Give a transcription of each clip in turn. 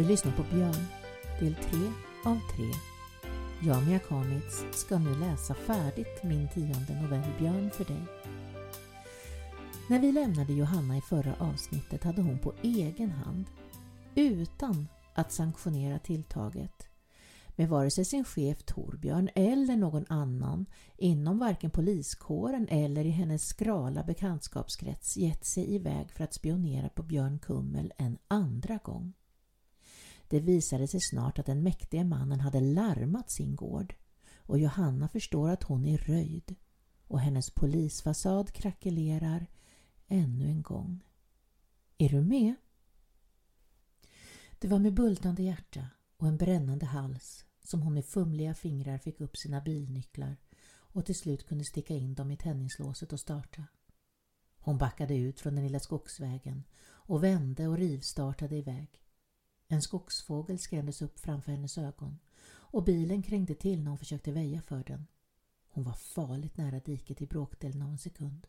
Du lyssnar på Björn, del 3 av 3. Jag, Mia Kamitz, ska nu läsa färdigt min tionde novell Björn för dig. När vi lämnade Johanna i förra avsnittet hade hon på egen hand, utan att sanktionera tilltaget, med vare sig sin chef Torbjörn eller någon annan inom varken poliskåren eller i hennes skrala bekantskapskrets gett sig iväg för att spionera på Björn Kummel en andra gång. Det visade sig snart att den mäktige mannen hade larmat sin gård och Johanna förstår att hon är röjd och hennes polisfasad krackelerar ännu en gång. Är du med? Det var med bultande hjärta och en brännande hals som hon med fumliga fingrar fick upp sina bilnycklar och till slut kunde sticka in dem i tändningslåset och starta. Hon backade ut från den lilla skogsvägen och vände och rivstartade iväg. En skogsfågel skrämdes upp framför hennes ögon och bilen krängde till när hon försökte väja för den. Hon var farligt nära diket i bråkdelen av en sekund.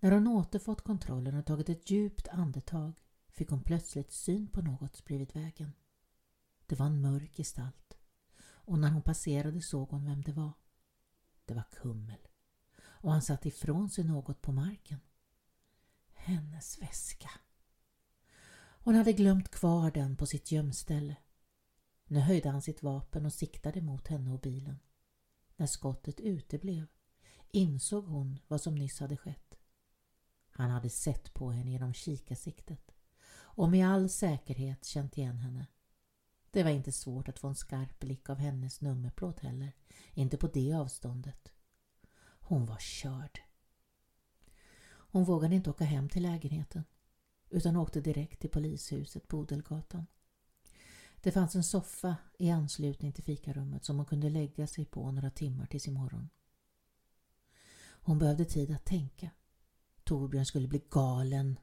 När hon återfått kontrollen och tagit ett djupt andetag fick hon plötsligt syn på något bredvid vägen. Det var en mörk gestalt och när hon passerade såg hon vem det var. Det var Kummel och han satt ifrån sig något på marken. Hennes väska. Hon hade glömt kvar den på sitt gömställe. Nu höjde han sitt vapen och siktade mot henne och bilen. När skottet uteblev insåg hon vad som nyss hade skett. Han hade sett på henne genom kikarsiktet och med all säkerhet känt igen henne. Det var inte svårt att få en skarp blick av hennes nummerplåt heller, inte på det avståndet. Hon var körd. Hon vågade inte åka hem till lägenheten utan åkte direkt till polishuset på Odelgatan. Det fanns en soffa i anslutning till fikarummet som hon kunde lägga sig på några timmar tills imorgon. Hon behövde tid att tänka. Torbjörn skulle bli galen.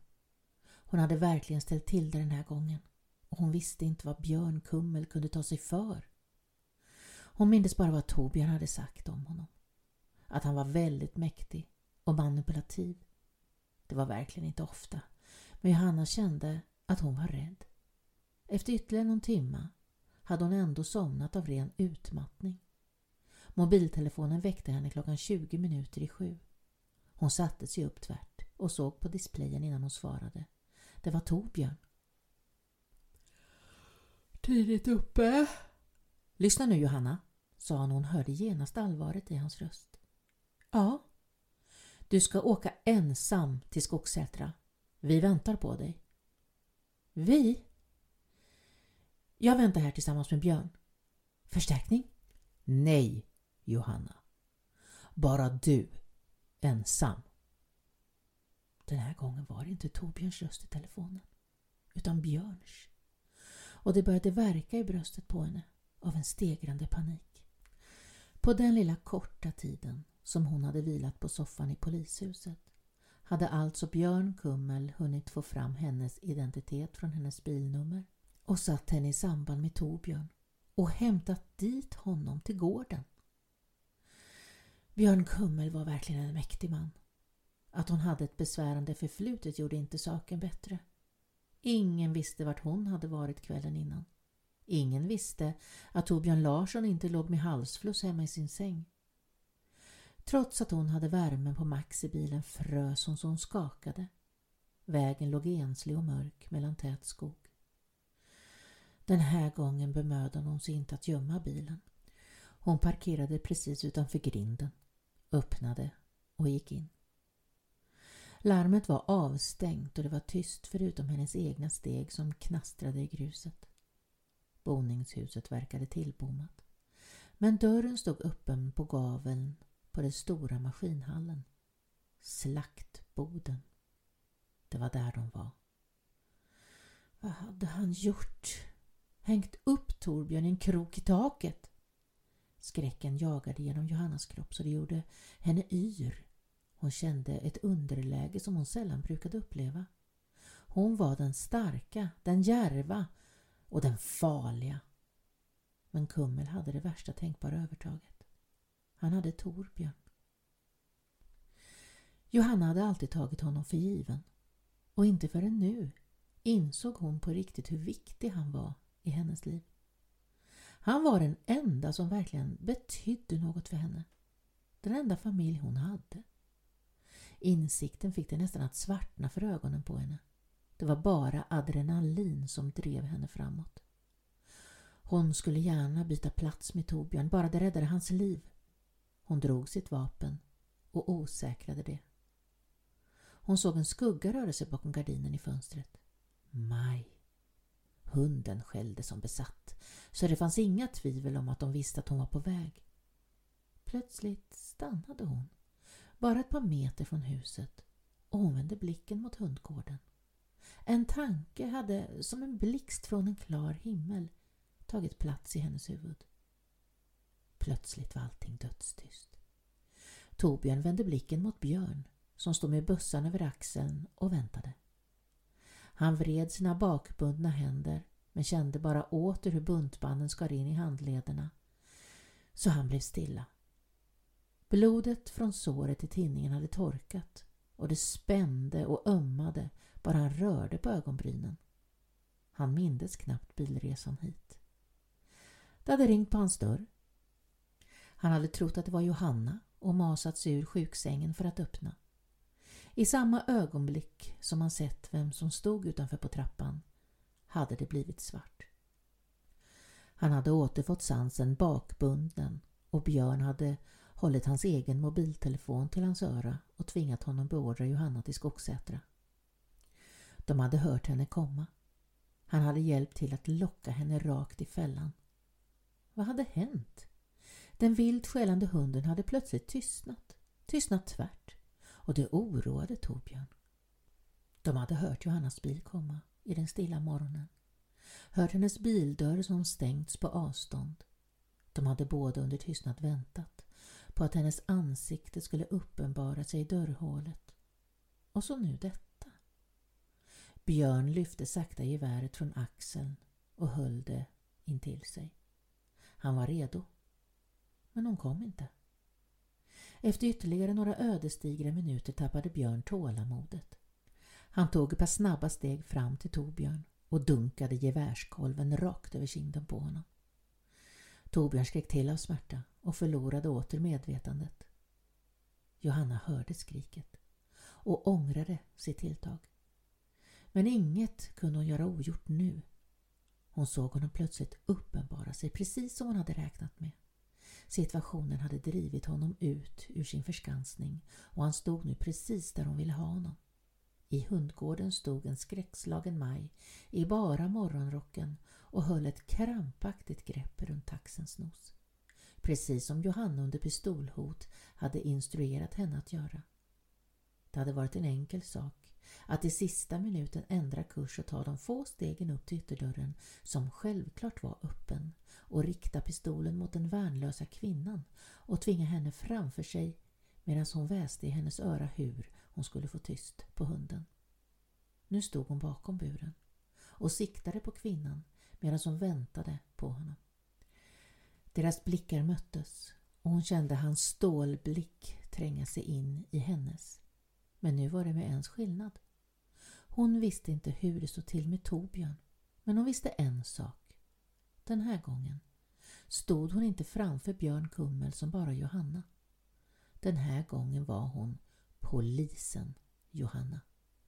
Hon hade verkligen ställt till det den här gången och hon visste inte vad Björn Kummel kunde ta sig för. Hon mindes bara vad Torbjörn hade sagt om honom. Att han var väldigt mäktig och manipulativ. Det var verkligen inte ofta men Johanna kände att hon var rädd. Efter ytterligare någon timma hade hon ändå somnat av ren utmattning. Mobiltelefonen väckte henne klockan 20 minuter i sju. Hon satte sig upp tvärt och såg på displayen innan hon svarade. Det var Torbjörn. Tidigt uppe? Lyssna nu Johanna, sa han och hon hörde genast allvaret i hans röst. Ja. Du ska åka ensam till Skogssätra. Vi väntar på dig. Vi? Jag väntar här tillsammans med Björn. Förstärkning? Nej, Johanna. Bara du. Ensam. Den här gången var det inte Torbjörns röst i telefonen, utan Björns. Och det började verka i bröstet på henne av en stegrande panik. På den lilla korta tiden som hon hade vilat på soffan i polishuset hade alltså Björn Kummel hunnit få fram hennes identitet från hennes bilnummer och satt henne i samband med Torbjörn och hämtat dit honom till gården. Björn Kummel var verkligen en mäktig man. Att hon hade ett besvärande förflutet gjorde inte saken bättre. Ingen visste vart hon hade varit kvällen innan. Ingen visste att Torbjörn Larsson inte låg med halsfluss hemma i sin säng. Trots att hon hade värmen på max i bilen frös hon så hon skakade. Vägen låg enslig och mörk mellan tät skog. Den här gången bemödade hon sig inte att gömma bilen. Hon parkerade precis utanför grinden, öppnade och gick in. Larmet var avstängt och det var tyst förutom hennes egna steg som knastrade i gruset. Boningshuset verkade tillbommat. Men dörren stod öppen på gaveln på den stora maskinhallen. Slaktboden. Det var där de var. Vad hade han gjort? Hängt upp Torbjörn i en krok i taket? Skräcken jagade genom Johannas kropp så det gjorde henne yr. Hon kände ett underläge som hon sällan brukade uppleva. Hon var den starka, den järva och den farliga. Men Kummel hade det värsta tänkbara övertaget. Han hade Torbjörn. Johanna hade alltid tagit honom för given och inte förrän nu, insåg hon på riktigt hur viktig han var i hennes liv. Han var den enda som verkligen betydde något för henne. Den enda familj hon hade. Insikten fick det nästan att svartna för ögonen på henne. Det var bara adrenalin som drev henne framåt. Hon skulle gärna byta plats med Torbjörn, bara det räddade hans liv. Hon drog sitt vapen och osäkrade det. Hon såg en skugga röra sig bakom gardinen i fönstret. Maj. Hunden skällde som besatt, så det fanns inga tvivel om att de visste att hon var på väg. Plötsligt stannade hon, bara ett par meter från huset, och hon vände blicken mot hundgården. En tanke hade, som en blixt från en klar himmel, tagit plats i hennes huvud. Plötsligt var allting dödstyst. Torbjörn vände blicken mot Björn som stod med bössan över axeln och väntade. Han vred sina bakbundna händer men kände bara åter hur buntbanden skar in i handlederna. Så han blev stilla. Blodet från såret i tinningen hade torkat och det spände och ömmade bara han rörde på ögonbrynen. Han mindes knappt bilresan hit. Det hade ringt på hans dörr. Han hade trott att det var Johanna och masat sig ur sjuksängen för att öppna. I samma ögonblick som han sett vem som stod utanför på trappan hade det blivit svart. Han hade återfått sansen bakbunden och Björn hade hållit hans egen mobiltelefon till hans öra och tvingat honom beordra Johanna till Skogsätra. De hade hört henne komma. Han hade hjälpt till att locka henne rakt i fällan. Vad hade hänt? Den vilt skällande hunden hade plötsligt tystnat. Tystnat tvärt. Och det oroade Torbjörn. De hade hört Johannas bil komma i den stilla morgonen. Hört hennes bildörr som stängts på avstånd. De hade båda under tystnad väntat på att hennes ansikte skulle uppenbara sig i dörrhålet. Och så nu detta. Björn lyfte sakta geväret från axeln och höll det intill sig. Han var redo. Men hon kom inte. Efter ytterligare några ödesdigra minuter tappade Björn tålamodet. Han tog ett par snabba steg fram till Torbjörn och dunkade gevärskolven rakt över kinden på honom. Torbjörn skrek till av smärta och förlorade åter medvetandet. Johanna hörde skriket och ångrade sitt tilltag. Men inget kunde hon göra ogjort nu. Hon såg honom plötsligt uppenbara sig precis som hon hade räknat med. Situationen hade drivit honom ut ur sin förskansning och han stod nu precis där hon ville ha honom. I hundgården stod en skräckslagen Maj i bara morgonrocken och höll ett krampaktigt grepp runt taxens nos. Precis som Johanna under pistolhot hade instruerat henne att göra. Det hade varit en enkel sak att i sista minuten ändra kurs och ta de få stegen upp till ytterdörren som självklart var öppen och rikta pistolen mot den värnlösa kvinnan och tvinga henne framför sig medan hon väste i hennes öra hur hon skulle få tyst på hunden. Nu stod hon bakom buren och siktade på kvinnan medan hon väntade på honom. Deras blickar möttes och hon kände hans stålblick tränga sig in i hennes. Men nu var det med ens skillnad. Hon visste inte hur det stod till med Torbjörn, men hon visste en sak. Den här gången stod hon inte framför Björn Kummel som bara Johanna. Den här gången var hon polisen Johanna.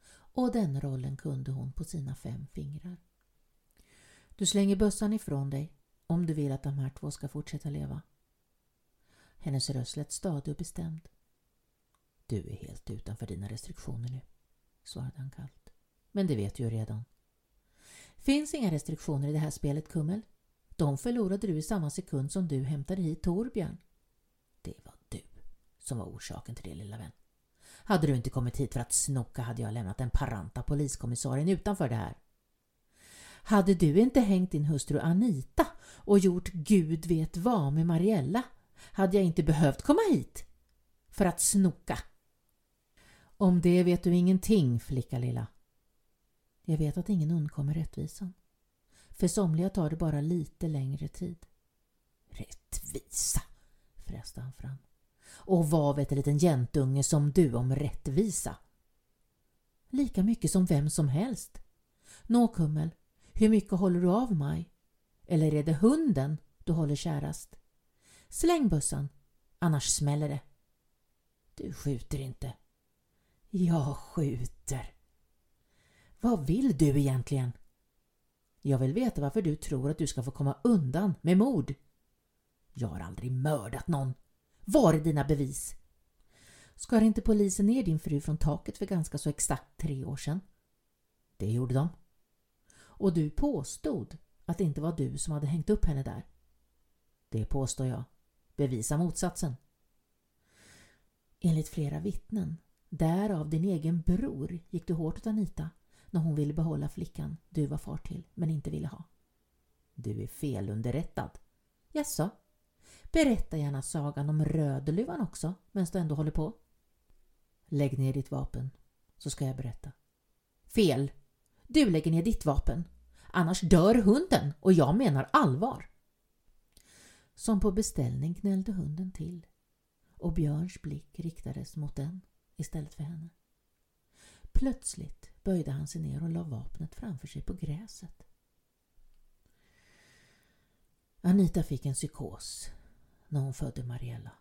Och den rollen kunde hon på sina fem fingrar. Du slänger bössan ifrån dig om du vill att de här två ska fortsätta leva. Hennes röst lät stadig och bestämd. Du är helt utanför dina restriktioner nu, svarade han kallt. Men det vet du ju redan. Finns inga restriktioner i det här spelet, Kummel. De förlorade du i samma sekund som du hämtade hit Torbjörn. Det var du som var orsaken till det, lilla vän. Hade du inte kommit hit för att snoka hade jag lämnat den paranta poliskommissarien utanför det här. Hade du inte hängt din hustru Anita och gjort Gud vet vad med Mariella hade jag inte behövt komma hit för att snoka. Om det vet du ingenting, flicka lilla. Jag vet att ingen undkommer rättvisan. För somliga tar det bara lite längre tid. Rättvisa, fräste han fram. Och vad vet en liten jäntunge som du om rättvisa? Lika mycket som vem som helst. Nå Kummel, hur mycket håller du av mig? Eller är det hunden du håller kärast? Släng bössan, annars smäller det. Du skjuter inte. Jag skjuter. Vad vill du egentligen? Jag vill veta varför du tror att du ska få komma undan med mord. Jag har aldrig mördat någon. Var är dina bevis? Skar inte polisen ner din fru från taket för ganska så exakt tre år sedan? Det gjorde de. Och du påstod att det inte var du som hade hängt upp henne där. Det påstår jag. Bevisa motsatsen. Enligt flera vittnen, därav din egen bror, gick du hårt åt Anita när hon ville behålla flickan du var far till men inte ville ha. Du är felunderrättad. Jaså? Berätta gärna sagan om Rödluvan också medan du ändå håller på. Lägg ner ditt vapen så ska jag berätta. Fel! Du lägger ner ditt vapen. Annars dör hunden och jag menar allvar. Som på beställning knällde hunden till och Björns blick riktades mot den istället för henne. Plötsligt böjde han sig ner och la vapnet framför sig på gräset. Anita fick en psykos när hon födde Mariella.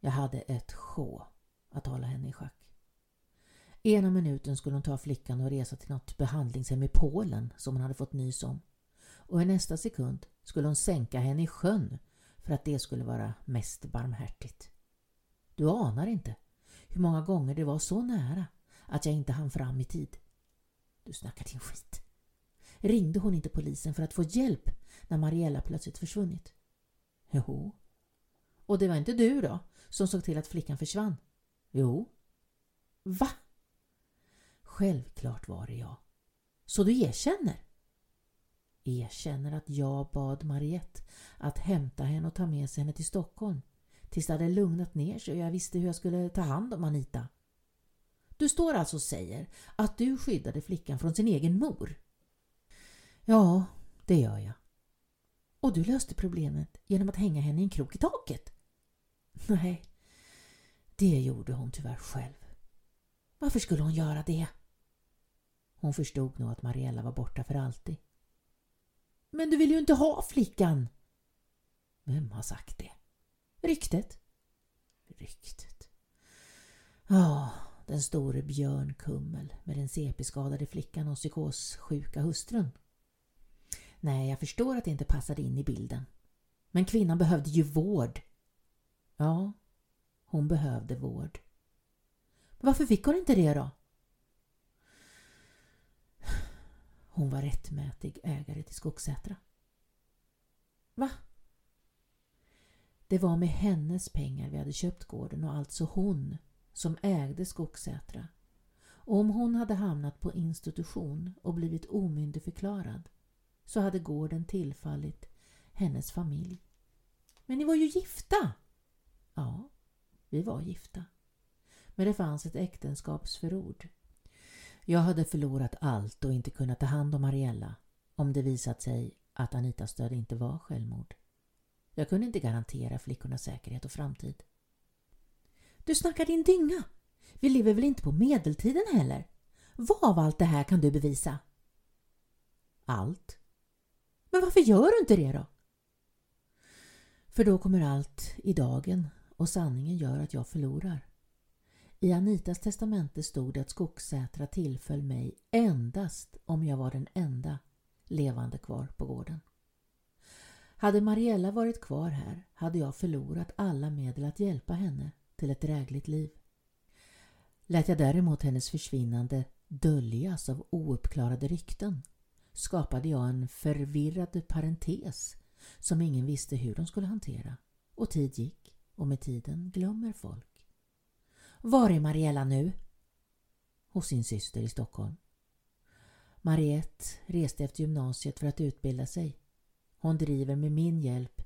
Jag hade ett sjå att hålla henne i schack. Ena minuten skulle hon ta flickan och resa till något behandlingshem i Polen som hon hade fått nys om. Och i nästa sekund skulle hon sänka henne i sjön för att det skulle vara mest barmhärtigt. Du anar inte hur många gånger det var så nära att jag inte hann fram i tid. Du snackar din skit. Ringde hon inte polisen för att få hjälp när Mariella plötsligt försvunnit? Jo. Och det var inte du då som såg till att flickan försvann? Jo. Va? Självklart var det jag. Så du erkänner? Erkänner att jag bad Mariette att hämta henne och ta med sig henne till Stockholm tills det hade lugnat ner sig och jag visste hur jag skulle ta hand om Anita. Du står alltså och säger att du skyddade flickan från sin egen mor? Ja, det gör jag. Och du löste problemet genom att hänga henne i en krok i taket? Nej, det gjorde hon tyvärr själv. Varför skulle hon göra det? Hon förstod nog att Mariella var borta för alltid. Men du vill ju inte ha flickan! Vem har sagt det? Ryktet? Ryktet. Ja, den store Björn Kummel med den CP-skadade flickan och psykossjuka hustrun. Nej, jag förstår att det inte passade in i bilden. Men kvinnan behövde ju vård. Ja, hon behövde vård. Men varför fick hon inte det då? Hon var rättmätig ägare till Skogsätra. Va? Det var med hennes pengar vi hade köpt gården och alltså hon som ägde Skogsätra. Och om hon hade hamnat på institution och blivit omyndigförklarad så hade gården tillfallit hennes familj. Men ni var ju gifta! Ja, vi var gifta. Men det fanns ett äktenskapsförord. Jag hade förlorat allt och inte kunnat ta hand om Mariella om det visat sig att Anitas död inte var självmord. Jag kunde inte garantera flickornas säkerhet och framtid. Du snackar din dynga! Vi lever väl inte på medeltiden heller? Vad av allt det här kan du bevisa? Allt. Men varför gör du inte det då? För då kommer allt i dagen och sanningen gör att jag förlorar. I Anitas testamente stod det att Skogsätra tillföll mig endast om jag var den enda levande kvar på gården. Hade Mariella varit kvar här hade jag förlorat alla medel att hjälpa henne till ett drägligt liv. Lät jag däremot hennes försvinnande döljas av ouppklarade rykten skapade jag en förvirrad parentes som ingen visste hur de skulle hantera. Och tid gick och med tiden glömmer folk. Var är Mariella nu? Hos sin syster i Stockholm. Mariette reste efter gymnasiet för att utbilda sig. Hon driver med min hjälp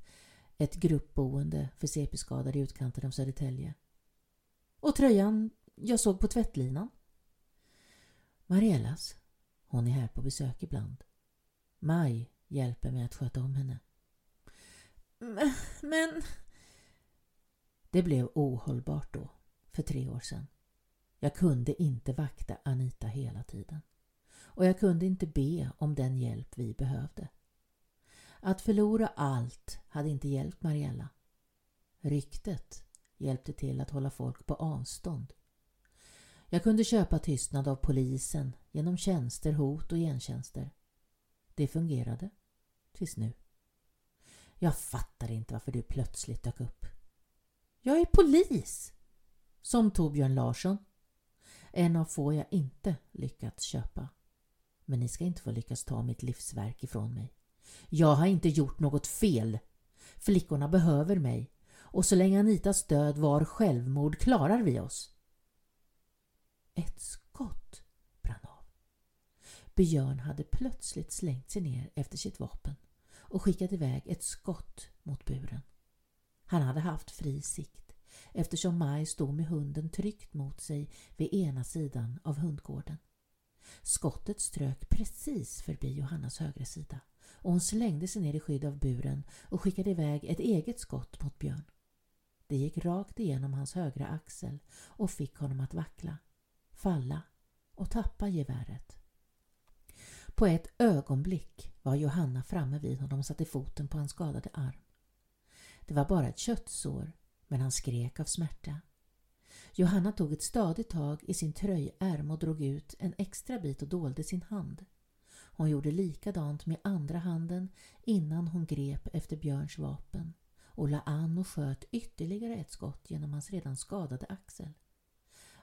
ett gruppboende för CP-skadade i utkanten av Södertälje. Och tröjan jag såg på tvättlinan? Mariellas. Hon är här på besök ibland. Maj hjälper mig att sköta om henne. Men... Det blev ohållbart då, för tre år sedan. Jag kunde inte vakta Anita hela tiden. och jag kunde inte be om den hjälp vi behövde. Att förlora allt hade inte hjälpt Mariella. Ryktet hjälpte till att hålla folk på avstånd. Jag kunde köpa tystnad av polisen genom tjänster, hot och gentjänster. Det fungerade. Tills nu. Jag fattar inte varför du plötsligt dök upp. Jag är polis! Som Torbjörn Larsson. En av få jag inte lyckats köpa. Men ni ska inte få lyckas ta mitt livsverk ifrån mig. Jag har inte gjort något fel. Flickorna behöver mig och så länge Anitas död var självmord klarar vi oss. Ett skott brann av. Björn hade plötsligt slängt sig ner efter sitt vapen och skickat iväg ett skott mot buren. Han hade haft fri sikt eftersom Maj stod med hunden tryckt mot sig vid ena sidan av hundgården. Skottet strök precis förbi Johannas högra sida och hon slängde sig ner i skydd av buren och skickade iväg ett eget skott mot Björn. Det gick rakt igenom hans högra axel och fick honom att vackla, falla och tappa geväret. På ett ögonblick var Johanna framme vid honom och satte foten på hans skadade arm. Det var bara ett köttsår, men han skrek av smärta. Johanna tog ett stadigt tag i sin tröjärm och drog ut en extra bit och dolde sin hand. Hon gjorde likadant med andra handen innan hon grep efter Björns vapen och la an och sköt ytterligare ett skott genom hans redan skadade axel.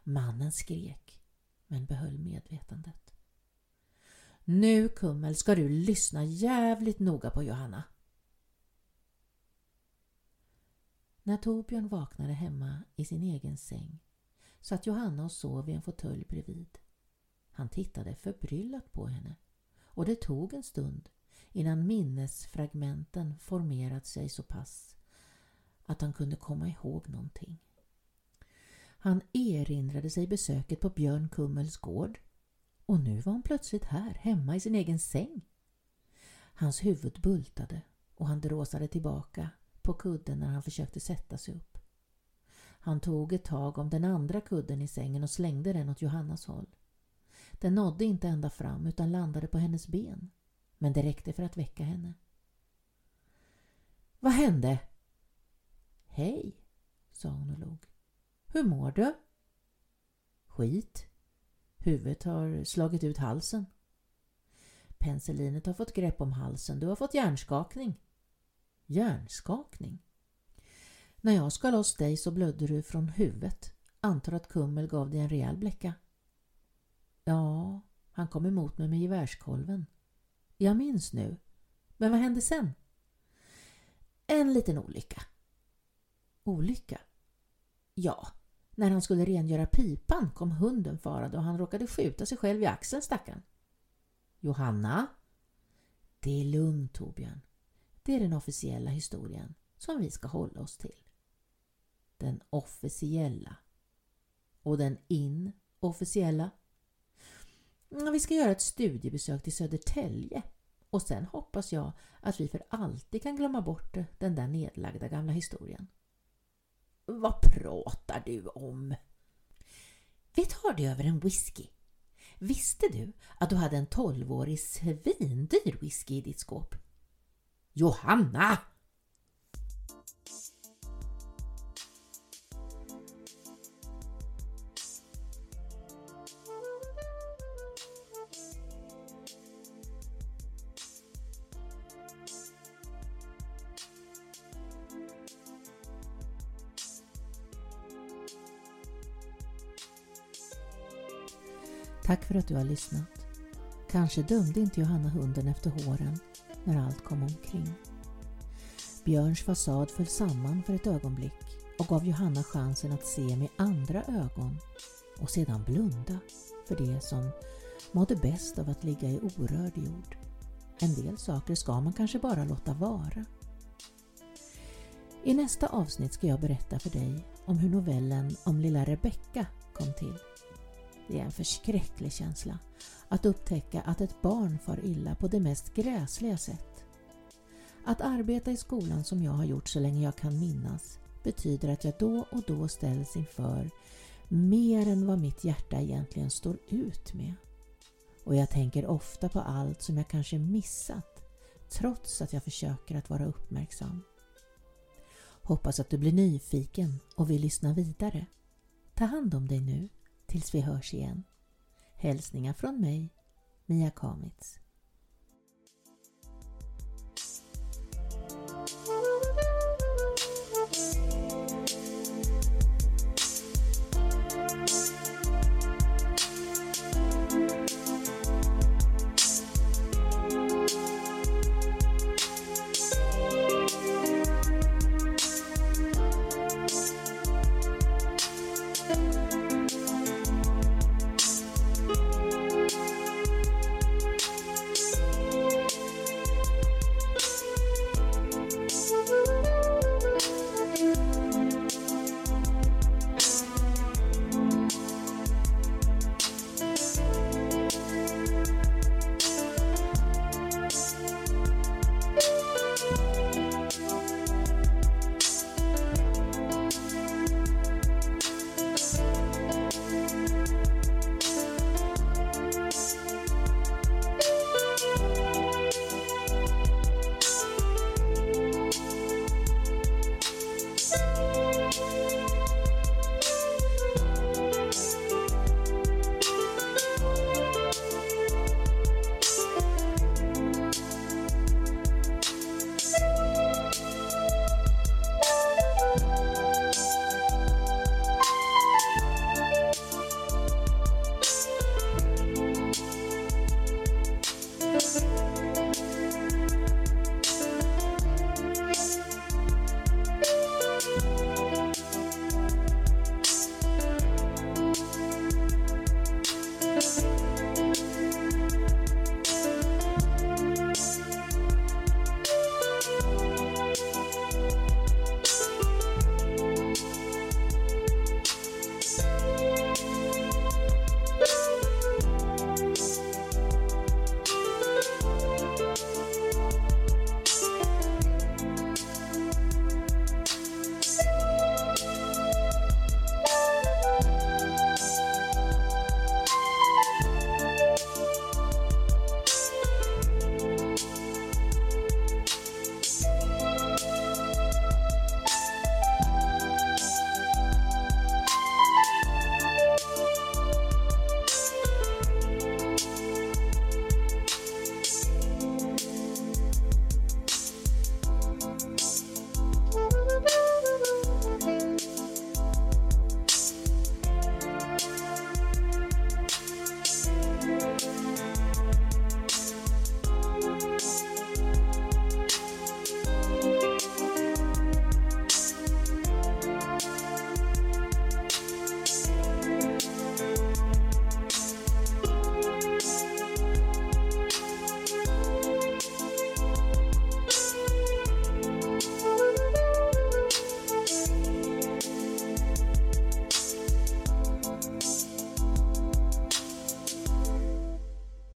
Mannen skrek, men behöll medvetandet. Nu Kummel ska du lyssna jävligt noga på Johanna. När Torbjörn vaknade hemma i sin egen säng satt Johanna och sov i en fåtölj bredvid. Han tittade förbryllat på henne och det tog en stund innan minnesfragmenten formerat sig så pass att han kunde komma ihåg någonting. Han erinrade sig besöket på Björn Kummels gård och nu var han plötsligt här, hemma i sin egen säng. Hans huvud bultade och han dråsade tillbaka på kudden när han försökte sätta sig upp. Han tog ett tag om den andra kudden i sängen och slängde den åt Johannas håll. Den nådde inte ända fram utan landade på hennes ben. Men det räckte för att väcka henne. Vad hände? Hej, sa hon och log. Hur mår du? Skit. Huvudet har slagit ut halsen. Penicillinet har fått grepp om halsen. Du har fått hjärnskakning. Hjärnskakning? När jag skar loss dig så blödde du från huvudet. Antar att Kummel gav dig en rejäl bläcka. Ja, han kom emot mig med gevärskolven. Jag minns nu. Men vad hände sen? En liten olycka. Olycka? Ja, när han skulle rengöra pipan kom hunden farande och han råkade skjuta sig själv i axeln stackaren. Johanna? Det är lugnt Torbjörn. Det är den officiella historien som vi ska hålla oss till. Den officiella. Och den inofficiella? Vi ska göra ett studiebesök till Södertälje och sen hoppas jag att vi för alltid kan glömma bort den där nedlagda gamla historien. Vad pratar du om? Vi tar det över en whisky. Visste du att du hade en tolvårig svindyr whisky i ditt skåp? Johanna! Tack för att du har lyssnat. Kanske dömde inte Johanna hunden efter håren när allt kom omkring. Björns fasad föll samman för ett ögonblick och gav Johanna chansen att se med andra ögon och sedan blunda för det som mådde bäst av att ligga i orörd jord. En del saker ska man kanske bara låta vara. I nästa avsnitt ska jag berätta för dig om hur novellen om lilla Rebecka kom till. Det är en förskräcklig känsla att upptäcka att ett barn far illa på det mest gräsliga sätt. Att arbeta i skolan som jag har gjort så länge jag kan minnas betyder att jag då och då ställs inför mer än vad mitt hjärta egentligen står ut med. och jag tänker ofta på allt som jag kanske missat trots att jag försöker att vara uppmärksam. Hoppas att du blir nyfiken och vill lyssna vidare. Ta hand om dig nu tills vi hörs igen. Hälsningar från mig, Mia Kamitz.